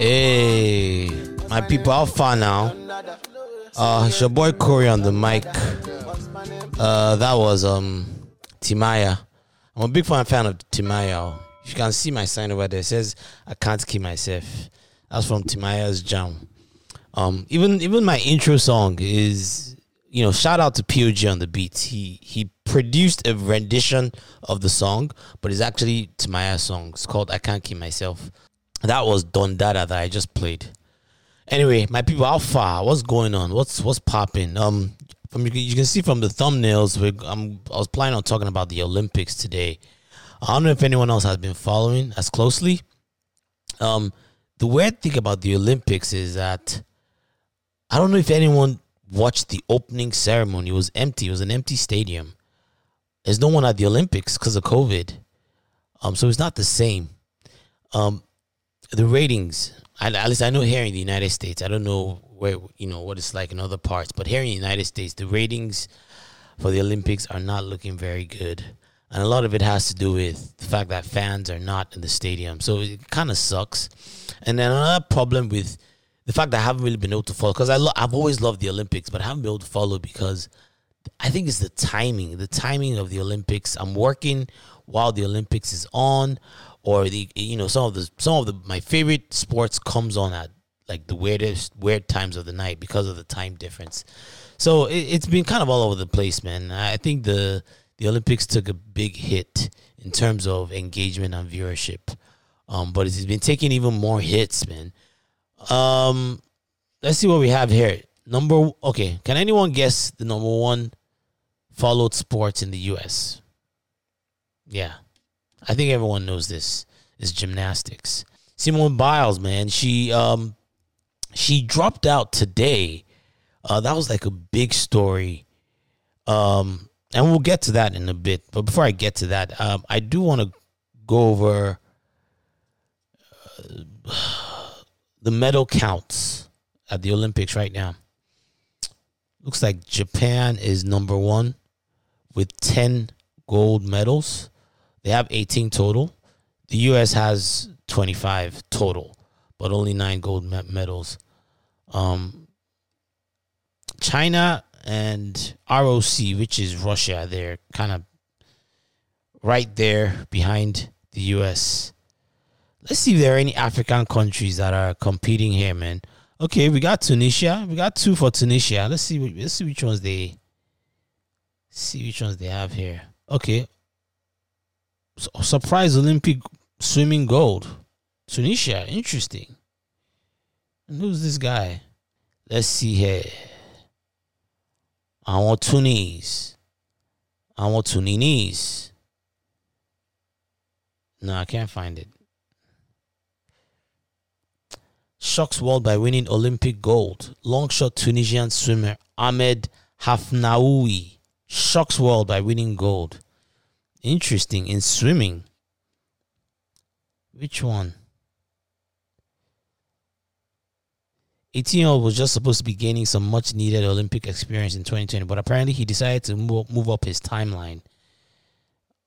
Hey, my people, how far now? Uh, it's your boy Kore on the mic. Uh, that was um Timaya. I'm a big fan fan of Timaya. You can see my sign over there. It says I can't keep myself. That's from Timaya's jam. Um, even even my intro song is you know shout out to POG on the beat. He he produced a rendition of the song, but it's actually Timaya's song. It's called I Can't Keep Myself. That was Don Dada that I just played. Anyway, my people, how far? What's going on? What's what's popping? Um, from you can, see from the thumbnails, we I'm I was planning on talking about the Olympics today. I don't know if anyone else has been following as closely. Um, the weird thing about the Olympics is that I don't know if anyone watched the opening ceremony. It was empty. It was an empty stadium. There's no one at the Olympics because of COVID. Um, so it's not the same. Um, the ratings, I, at least I know here in the United States, I don't know where you know what it's like in other parts, but here in the United States, the ratings for the Olympics are not looking very good, and a lot of it has to do with the fact that fans are not in the stadium, so it kind of sucks. And then another problem with the fact that I haven't really been able to follow because I lo- I've always loved the Olympics, but I haven't been able to follow because I think it's the timing, the timing of the Olympics. I'm working while the Olympics is on or the you know some of the some of the my favorite sports comes on at like the weirdest weird times of the night because of the time difference. So it, it's been kind of all over the place, man. I think the the Olympics took a big hit in terms of engagement and viewership, um, but it's been taking even more hits, man. Um, let's see what we have here. Number okay, can anyone guess the number one followed sports in the U.S.? Yeah, I think everyone knows this is gymnastics. Simone Biles, man, she um she dropped out today. Uh, that was like a big story. Um, and we'll get to that in a bit. But before I get to that, um, I do want to go over uh, the medal counts at the Olympics right now. Looks like Japan is number one with 10 gold medals. They have 18 total. The U.S. has 25 total, but only nine gold medals. Um, China and ROC, which is Russia, they're kind of right there behind the U.S. Let's see if there are any African countries that are competing here, man. Okay, we got Tunisia. We got two for Tunisia. Let's see. Let's see which ones they see which ones they have here. Okay, surprise Olympic swimming gold. Tunisia, interesting. And who's this guy? Let's see here. I want Tunis. I want Tunis. No, I can't find it. Shocks world by winning Olympic gold. Long shot Tunisian swimmer Ahmed Hafnaoui shocks world by winning gold. Interesting in swimming. Which one? 18 year old was just supposed to be gaining some much needed Olympic experience in 2020, but apparently he decided to move, up his timeline.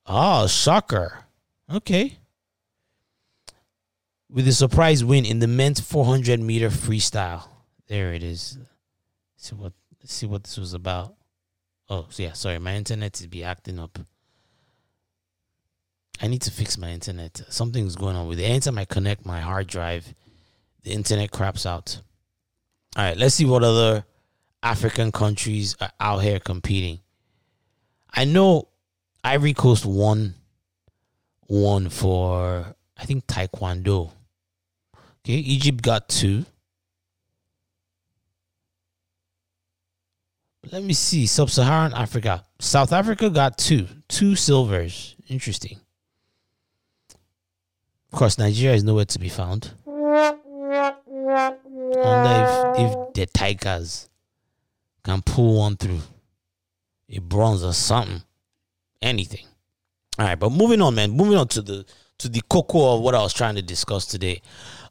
Oh, shocker. Okay. With a surprise win in the men's 400 meter freestyle. There it is. Let's see what, see what this was about. Oh, yeah, sorry. My internet is be acting up. I need to fix my internet. Something's going on with it. Anytime I connect my hard drive, the internet craps out. All right, let's see what other African countries are out here competing. I know Ivory Coast won one for I think Taekwondo. Okay, Egypt got two. Let me see. Sub-Saharan Africa. South Africa got two. Two silvers. Interesting. Of course, Nigeria is nowhere to be found. I wonder if, if the Tigers can pull one through. A bronze or something. Anything. All right, but moving on, man. Moving on to the to the cocoa of what I was trying to discuss today.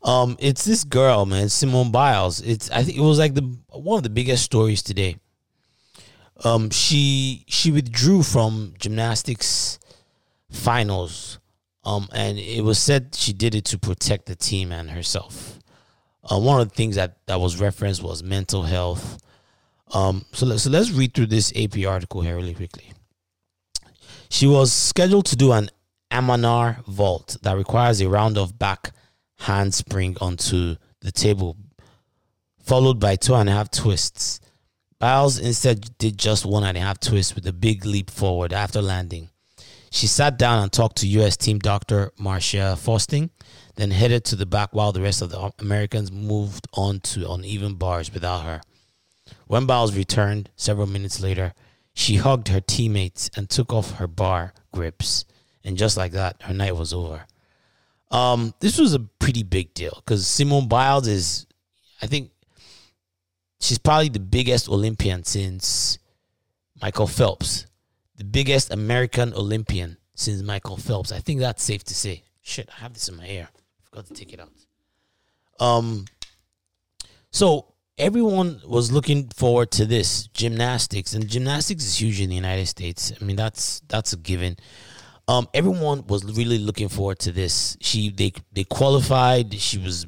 Um, it's this girl, man, Simone Biles. It's I think it was like the one of the biggest stories today. Um, she she withdrew from gymnastics finals um, and it was said she did it to protect the team and herself. Uh, one of the things that, that was referenced was mental health. Um, so, let, so let's read through this AP article here really quickly. She was scheduled to do an Amanar vault that requires a round of back handspring onto the table, followed by two and a half twists. Biles instead did just one and a half twists with a big leap forward after landing. She sat down and talked to U.S. team doctor Marcia Faustin, then headed to the back while the rest of the Americans moved on to uneven bars without her. When Biles returned several minutes later, she hugged her teammates and took off her bar grips. And just like that, her night was over. Um, this was a pretty big deal because Simone Biles is, I think, she's probably the biggest Olympian since Michael Phelps the biggest American Olympian since Michael Phelps. I think that's safe to say. Shit, I have this in my hair. I forgot to take it out. Um, so everyone was looking forward to this gymnastics, and gymnastics is huge in the United States. I mean, that's that's a given. Um, everyone was really looking forward to this. She they they qualified. She was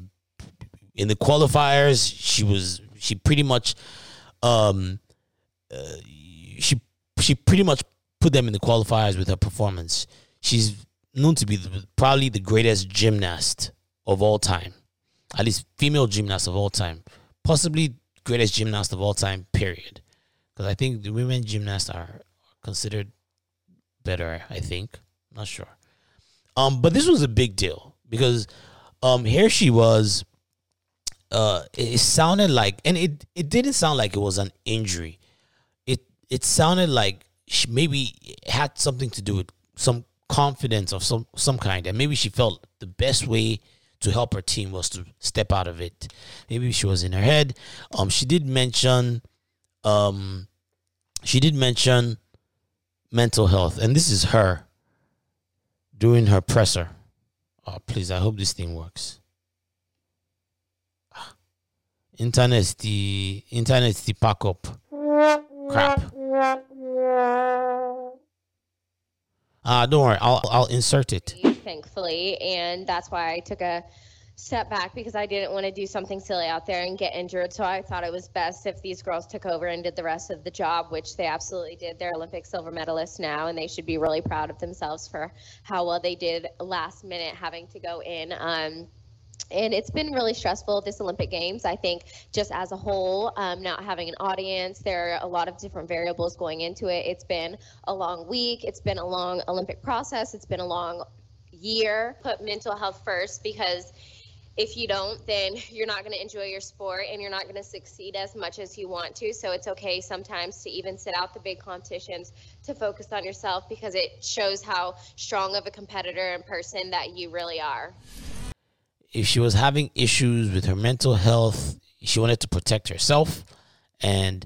in the qualifiers. She was she pretty much um uh, she she pretty much put them in the qualifiers with her performance. She's known to be the, probably the greatest gymnast of all time, at least female gymnast of all time, possibly greatest gymnast of all time. Period. Because I think the women gymnasts are considered better. I think, not sure. Um, but this was a big deal because um, here she was. Uh, it sounded like, and it it didn't sound like it was an injury. It it sounded like she maybe had something to do with some confidence of some some kind, and maybe she felt the best way to help her team was to step out of it. Maybe she was in her head. Um, she did mention, um, she did mention mental health, and this is her doing her presser. Oh, please! I hope this thing works. Internet, the internet, the pack up. Crap. Uh, don't worry, I'll I'll insert it. Thankfully, and that's why I took a step back because I didn't want to do something silly out there and get injured. So I thought it was best if these girls took over and did the rest of the job, which they absolutely did. They're Olympic silver medalists now, and they should be really proud of themselves for how well they did last minute having to go in. Um, and it's been really stressful this olympic games. I think just as a whole um, not having an audience there are a lot of different variables going into it. It's been a long week. It's been a long olympic process. It's been a long year. Put mental health first because if you don't then you're not going to enjoy your sport and you're not going to succeed as much as you want to. So it's okay sometimes to even sit out the big competitions to focus on yourself because it shows how strong of a competitor and person that you really are if she was having issues with her mental health, she wanted to protect herself. And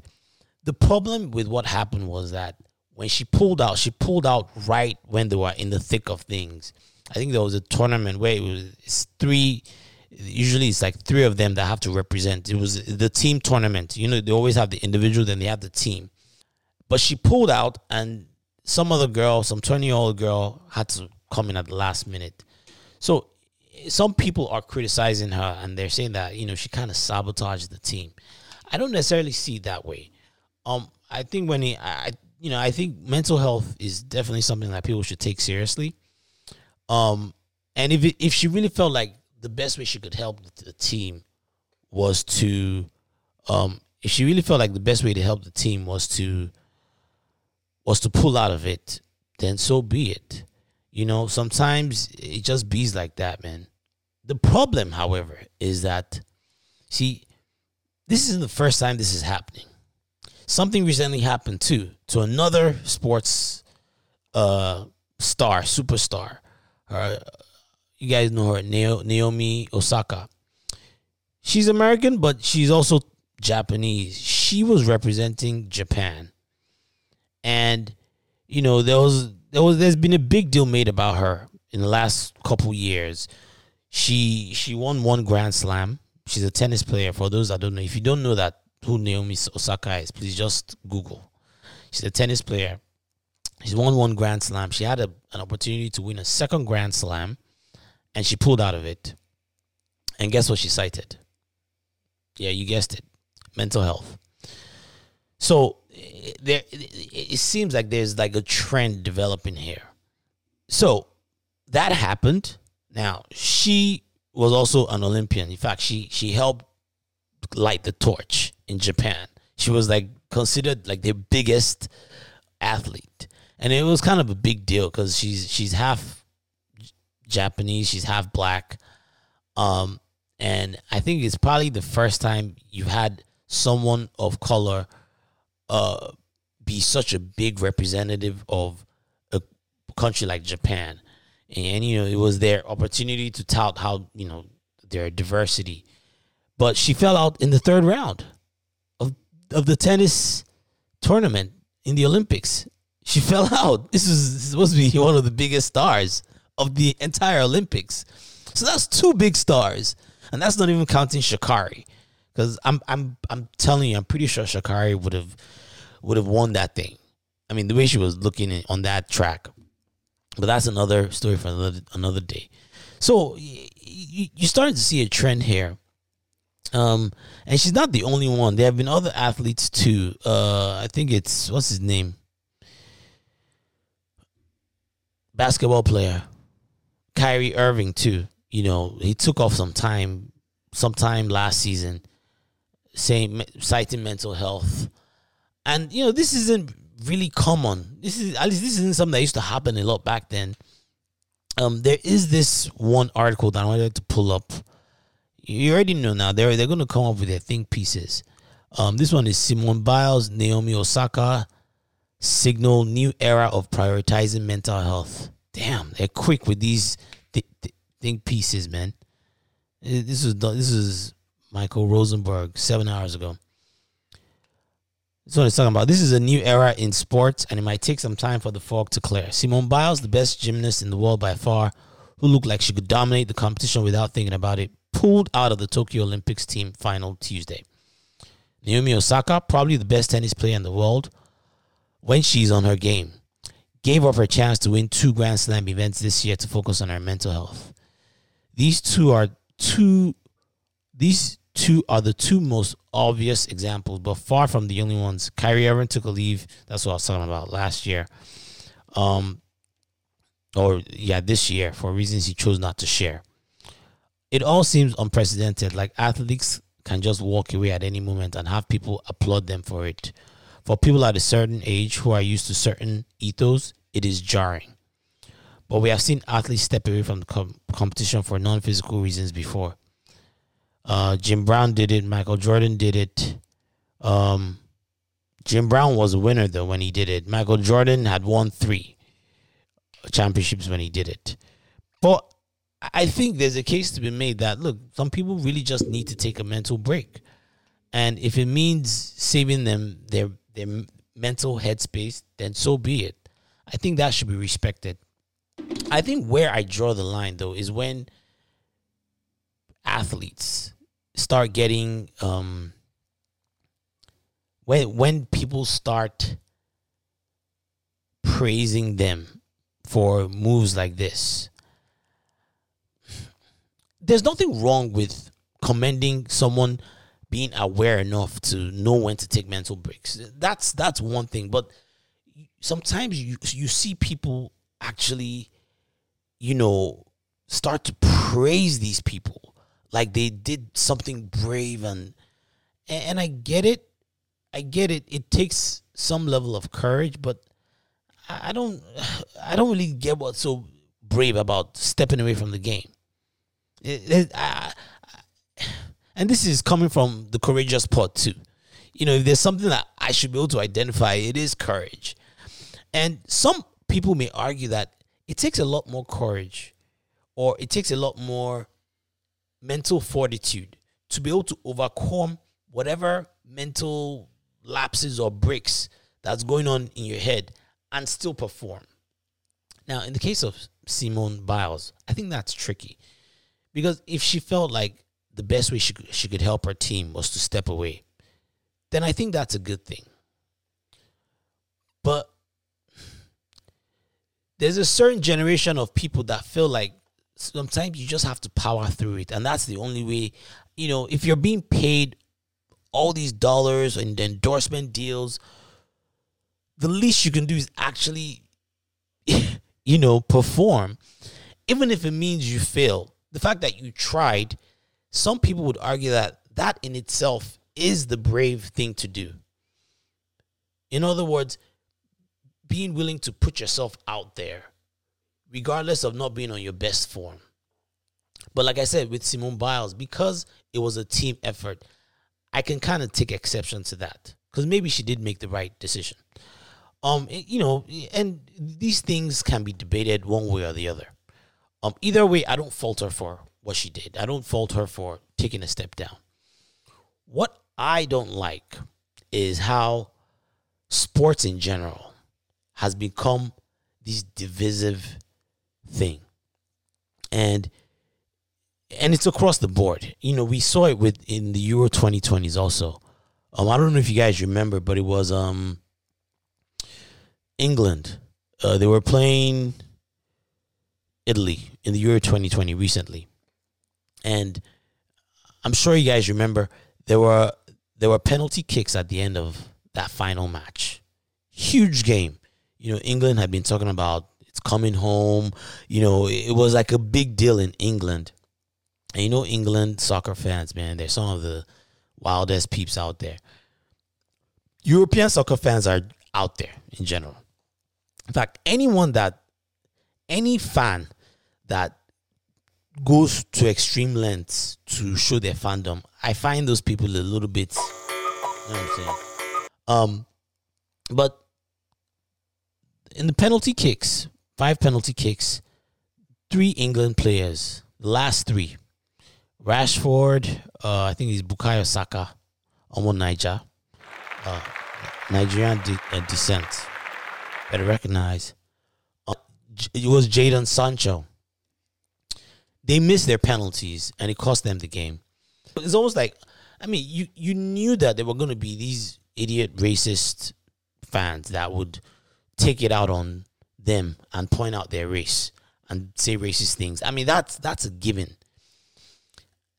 the problem with what happened was that when she pulled out, she pulled out right when they were in the thick of things. I think there was a tournament where it was three. Usually, it's like three of them that have to represent. It was the team tournament. You know, they always have the individual, then they have the team. But she pulled out, and some other girl, some twenty-year-old girl, had to come in at the last minute. So some people are criticizing her and they're saying that you know she kind of sabotaged the team. I don't necessarily see it that way. Um, I think when he, I, you know, I think mental health is definitely something that people should take seriously. Um, and if it, if she really felt like the best way she could help the, team was to, um, if she really felt like the best way to help the team was to was to pull out of it, then so be it. You know, sometimes it just bees like that, man. The problem, however, is that see, this isn't the first time this is happening. Something recently happened too to another sports uh star, superstar. You guys know her, Naomi Osaka. She's American, but she's also Japanese. She was representing Japan, and you know there was there was there's been a big deal made about her in the last couple years. She she won one Grand Slam. She's a tennis player. For those that don't know, if you don't know that who Naomi Osaka is, please just Google. She's a tennis player. She's won one Grand Slam. She had a, an opportunity to win a second Grand Slam, and she pulled out of it. And guess what she cited? Yeah, you guessed it. Mental health. So there, it seems like there's like a trend developing here. So that happened. Now she was also an Olympian. In fact, she she helped light the torch in Japan. She was like considered like the biggest athlete, and it was kind of a big deal because she's she's half Japanese, she's half black, um, and I think it's probably the first time you've had someone of color uh, be such a big representative of a country like Japan. And, you know, it was their opportunity to tout how, you know, their diversity. But she fell out in the third round of, of the tennis tournament in the Olympics. She fell out. This was supposed to be one of the biggest stars of the entire Olympics. So that's two big stars. And that's not even counting Sha'Carri. Because I'm I'm I'm telling you, I'm pretty sure Sha'Carri would have would have won that thing. I mean, the way she was looking on that track. But that's another story for another another day. So you're starting to see a trend here. Um, and she's not the only one. There have been other athletes too. Uh, I think it's what's his name, basketball player, Kyrie Irving too. You know, he took off some time, sometime last season, saying citing mental health. And you know, this isn't really common. This is at least this isn't something that used to happen a lot back then. Um, there is this one article that I wanted to pull up. You already know now. They're they're gonna come up with their think pieces. Um, this one is Simone Biles, Naomi Osaka, signal new era of prioritizing mental health. Damn, they're quick with these th- th- think pieces, man. This is this is Michael Rosenberg seven hours ago. That's what it's talking about. This is a new era in sports, and it might take some time for the fog to clear. Simone Biles, the best gymnast in the world by far, who looked like she could dominate the competition without thinking about it, pulled out of the Tokyo Olympics team final Tuesday. Naomi Osaka, probably the best tennis player in the world, when she's on her game, gave up her chance to win two Grand Slam events this year to focus on her mental health. These two are two these two are the two most obvious examples, but far from the only ones. Kyrie Irving took a leave. That's what I was talking about last year. Um, or yeah, this year for reasons he chose not to share. It all seems unprecedented. Like athletes can just walk away at any moment and have people applaud them for it. For people at a certain age who are used to certain ethos, it is jarring. But we have seen athletes step away from the com- competition for non physical reasons before. Uh, Jim Brown did it. Michael Jordan did it. Um, Jim Brown was a winner though when he did it. Michael Jordan had won three championships when he did it. But I think there's a case to be made that look, some people really just need to take a mental break, and if it means saving them their their mental headspace, then so be it. I think that should be respected. I think where I draw the line though is when athletes start getting um when when people start praising them for moves like this there's nothing wrong with commending someone being aware enough to know when to take mental breaks. That's that's one thing but sometimes you you see people actually you know start to praise these people like they did something brave and and I get it. I get it. It takes some level of courage, but I don't I don't really get what's so brave about stepping away from the game. It, it, I, and this is coming from the courageous part too. You know, if there's something that I should be able to identify, it is courage. And some people may argue that it takes a lot more courage or it takes a lot more mental fortitude to be able to overcome whatever mental lapses or breaks that's going on in your head and still perform. Now, in the case of Simone Biles, I think that's tricky because if she felt like the best way she could, she could help her team was to step away, then I think that's a good thing. But there's a certain generation of people that feel like sometimes you just have to power through it and that's the only way you know if you're being paid all these dollars and endorsement deals. The least you can do is actually, you know, perform, even if it means you fail. The fact that you tried, some people would argue that that in itself is the brave thing to do. In other words, being willing to put yourself out there, regardless of not being on your best form. But like I said, with Simone Biles, because it was a team effort, I can kind of take exception to that because maybe she did make the right decision. Um, you know, and these things can be debated one way or the other. Um, either way, I don't fault her for what she did. I don't fault her for taking a step down. What I don't like is how sports in general has become these divisive thing. And and it's across the board. You know, we saw it with in the Euro 2020s also. Um, I don't know if you guys remember, but it was um England. Uh, they were playing Italy in the Euro 2020 recently, and I'm sure you guys remember there were there were penalty kicks at the end of that final match. Huge game. You know, England had been talking about it's coming home. You know, it was like a big deal in England. And you know, England soccer fans, man, they're some of the wildest peeps out there. European soccer fans are out there in general. In fact, anyone that, any fan that goes to extreme lengths to show their fandom, I find those people a little bit, you know what I'm saying? Um, but in the penalty kicks, five penalty kicks, three England players, last three, Rashford, uh, I think he's Bukayo Saka, Omo Naija, uh, Nigerian de- uh, descent. Better recognize. Uh, it was Jadon Sancho. They missed their penalties and it cost them the game. It's almost like, I mean, you, you knew that there were going to be these idiot racist fans that would take it out on them and point out their race and say racist things. I mean, that's that's a given.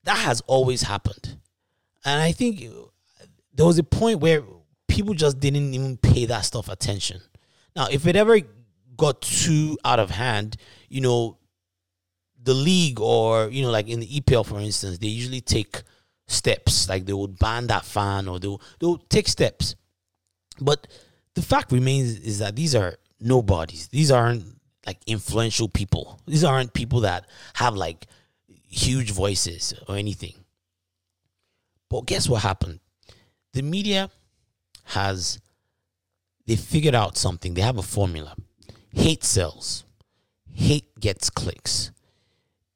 That has always happened. And I think there was a point where people just didn't even pay that stuff attention. Now, if it ever got too out of hand, you know, the league or, you know, like in the EPL, for instance, they usually take steps. Like they would ban that fan or they'll, they'll take steps. But the fact remains is that these are nobodies. These aren't like influential people. These aren't people that have like huge voices or anything. But guess what happened? The media has they figured out something. They have a formula. Hate sells. Hate gets clicks.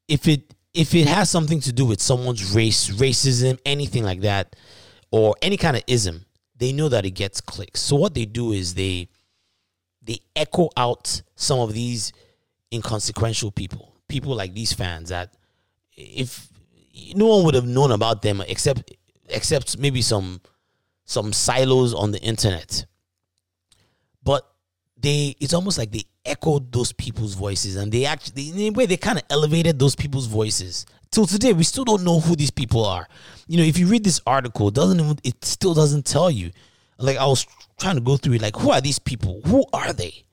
If it if it has something to do with someone's race, racism, anything like that, or any kind of ism, they know that it gets clicks. So what they do is they they echo out some of these inconsequential people, people like these fans that if no one would have known about them except except maybe some some silos on the internet. But they it's almost like they echoed those people's voices and they actually in a way they kind of elevated those people's voices. Till today, we still don't know who these people are. You know, if you read this article, doesn't even it still doesn't tell you. Like I was trying to go through it, like who are these people? Who are they?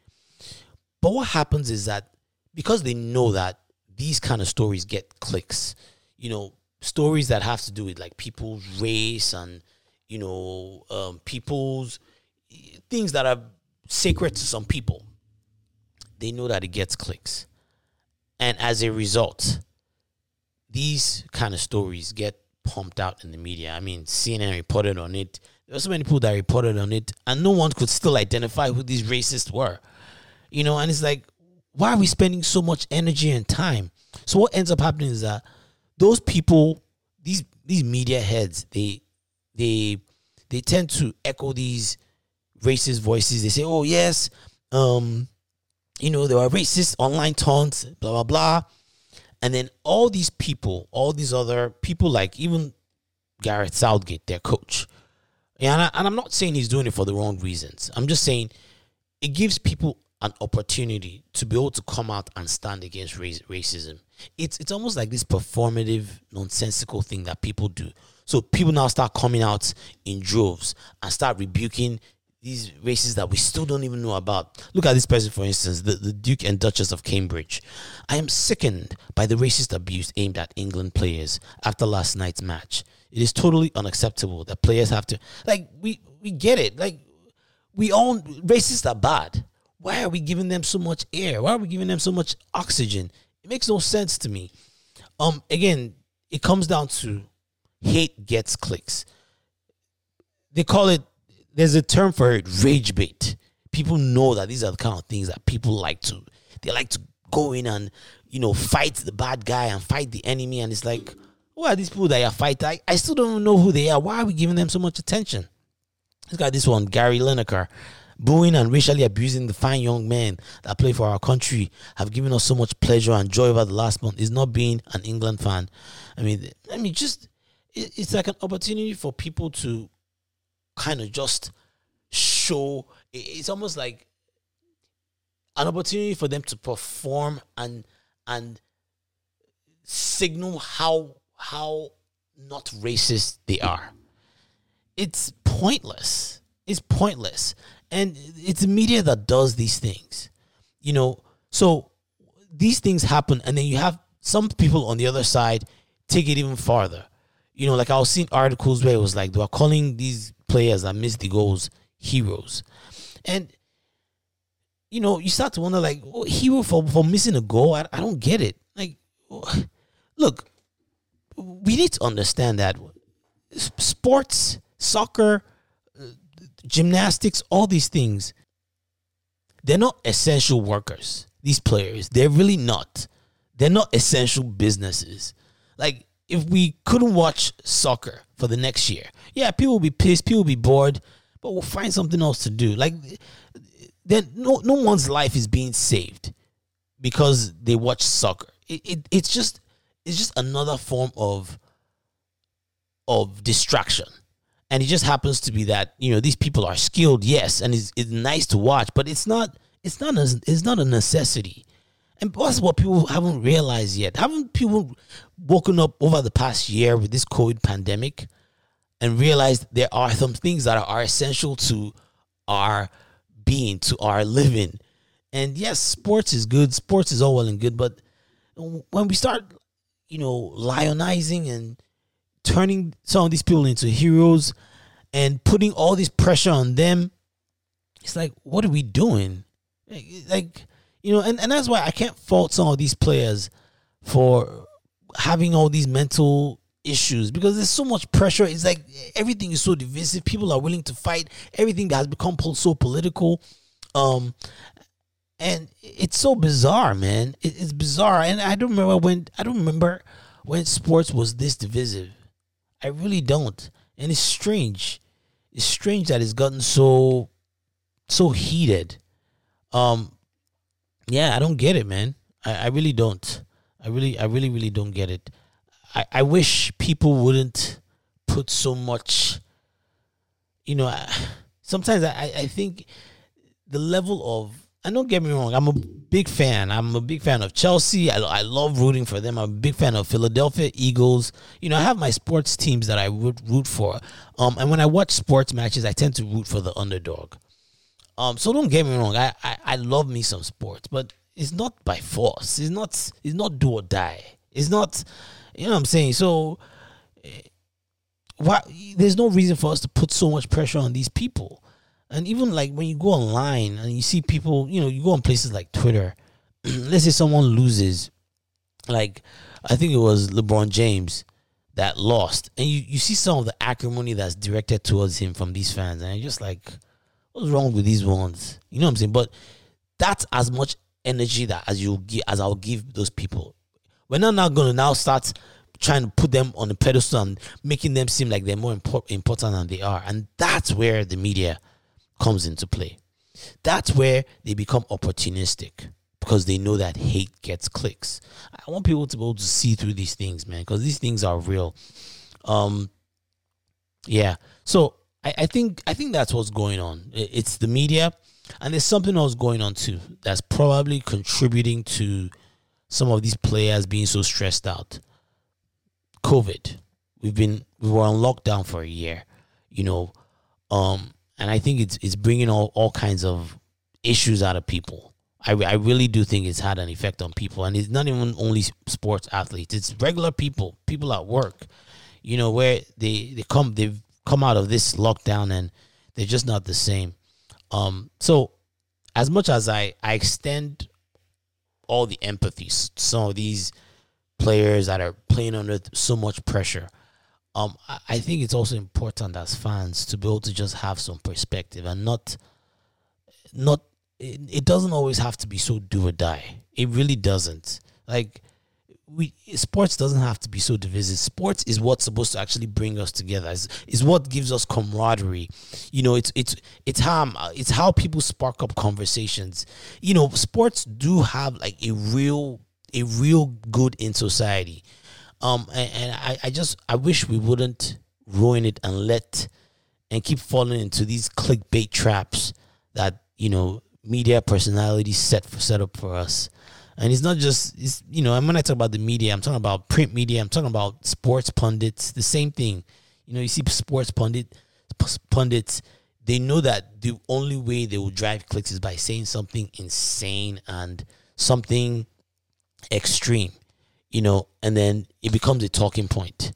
But what happens is that because they know that these kind of stories get clicks, you know, stories that have to do with like people's race and you know um, people's things that are sacred to some people. They know that it gets clicks, and as a result, these kind of stories get pumped out in the media. I mean, CNN reported on it. There were so many people that reported on it, and no one could still identify who these racists were. You know, and it's like, why are we spending so much energy and time? So what ends up happening is that those people, these these media heads, they they they tend to echo these racist voices. They say, "Oh yes, um, you know there are racist online taunts, blah blah blah," and then all these people, all these other people, like even Gareth Southgate, their coach, and, I, and I'm not saying he's doing it for the wrong reasons. I'm just saying it gives people an opportunity to be able to come out and stand against race, racism. It's it's almost like this performative, nonsensical thing that people do. So people now start coming out in droves and start rebuking these races that we still don't even know about. Look at this person, for instance, the, the Duke and Duchess of Cambridge. I am sickened by the racist abuse aimed at England players after last night's match. It is totally unacceptable that players have to like we we get it. Like we all racists are bad. Why are we giving them so much air? Why are we giving them so much oxygen? It makes no sense to me. Um again, it comes down to hate gets clicks. They call it there's a term for it, rage bait. People know that these are the kind of things that people like to they like to go in and you know fight the bad guy and fight the enemy and it's like who are these people that are fighting? I, I still don't know who they are. Why are we giving them so much attention? Let's got this one, Gary Lineker. Booing and racially abusing the fine young men that play for our country have given us so much pleasure and joy over the last month is not being an England fan. I mean, I mean, just it, it's like an opportunity for people to kind of just show. It's almost like an opportunity for them to perform and and signal how how not racist they are. It's pointless. It's pointless. And it's the media that does these things. You know, so these things happen and then you have some people on the other side take it even farther. You know, like I was seeing articles where it was like they were calling these players that missed the goals heroes. And you know, you start to wonder like, oh, hero for, for missing a goal? I, I don't get it. Like oh, look, we need to understand that sports, soccer, uh, gymnastics, all these things, they're not essential workers. These players, they're really not. They're not essential businesses. Like, if we couldn't watch soccer for the next year, yeah, people will be pissed, people will be bored, but we'll find something else to do. Like, then no, no one's life is being saved because they watch soccer. It, it, it's just it's just another form of of distraction. And it just happens to be that you know these people are skilled yes and it's, it's nice to watch but it's not it's not a, it's not a necessity. And that's what people haven't realized yet. Haven't people woken up over the past year with this covid pandemic and realized there are some things that are essential to our being to our living? And yes sports is good. Sports is all well and good but when we start you know, lionizing and turning some of these people into heroes and putting all this pressure on them. It's like, what are we doing? Like, you know, and, and that's why I can't fault some of these players for having all these mental issues because there's so much pressure. It's like everything is so divisive. People are willing to fight. Everything that has become so political. Um, and it's so bizarre, man. it's bizarre, and I don't remember when I don't remember when sports was this divisive. I really don't, and it's strange. It's strange that it's gotten so so heated. Um, yeah, I don't get it, man. I, I really don't. I really, I really, really don't get it. I, I wish people wouldn't put so much. You know, I, sometimes I, I think the level of and don't get me wrong, I'm a big fan. I'm a big fan of Chelsea. I, I love rooting for them. I'm a big fan of Philadelphia Eagles. You know, I have my sports teams that I would root for. Um, and when I watch sports matches, I tend to root for the underdog. Um, so don't get me wrong. I, I, I love me some sports, but it's not by force. It's not it's not do or die. It's not, you know what I'm saying. So, eh, why there's no reason for us to put so much pressure on these people and even like when you go online and you see people, you know, you go on places like Twitter. let's say someone loses, like I think it was LeBron James that lost, and you you see some of the acrimony that's directed towards him from these fans, and you're just like, what's wrong with these ones? You know what I'm saying? But that's as much energy that as you give as I'll give those people. We're not now going to now start trying to put them on a pedestal and making them seem like they're more impor- important than they are, and that's where the media comes into play. That's where they become opportunistic because they know that hate gets clicks. I want people to be able to see through these things, man, because these things are real. Um, yeah. So I, I think I think that's what's going on. It's the media, and there's something else going on too that's probably contributing to some of these players being so stressed out. COVID. we've been we were on lockdown for a year, you know, um, and I think it's it's bringing all all kinds of issues out of people. I, I really do think it's had an effect on people, and it's not even only sports athletes; it's regular people, people at work, you know, where they they come they've come out of this lockdown and they're just not the same. Um, so as much as I I extend all the empathy, to some of these players that are playing under so much pressure. Um, I think it's also important as fans to be able to just have some perspective and not, not. It, it doesn't always have to be so do or die. It really doesn't. Like we sports doesn't have to be so divisive. Sports is what's supposed to actually bring us together. Is is what gives us camaraderie. You know, it's it's it's how it's how people spark up conversations. You know, sports do have like a real a real good in society. Um, and, and I, I just I wish we wouldn't ruin it and let and keep falling into these clickbait traps that you know media personalities set for set up for us. And it's not just it's you know, and when I talk about the media, I'm talking about print media, I'm talking about sports pundits, the same thing. You know, you see sports pundit pundits, they know that the only way they will drive clicks is by saying something insane and something extreme, you know, and then it becomes a talking point.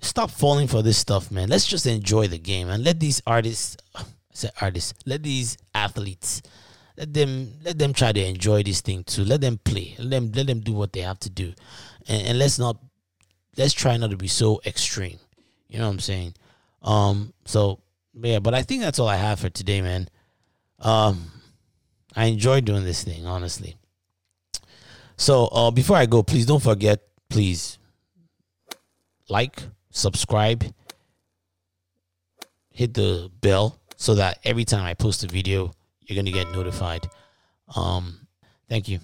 Stop falling for this stuff, man. Let's just enjoy the game and let these artists, I said artists, let these athletes, let them let them try to enjoy this thing too. Let them play. Let them let them do what they have to do, and, and let's not let's try not to be so extreme. You know what I'm saying? Um. So yeah, but I think that's all I have for today, man. Um, I enjoy doing this thing, honestly. So uh, before I go, please don't forget, please like, subscribe, hit the bell so that every time I post a video, you're gonna get notified. Um, thank you.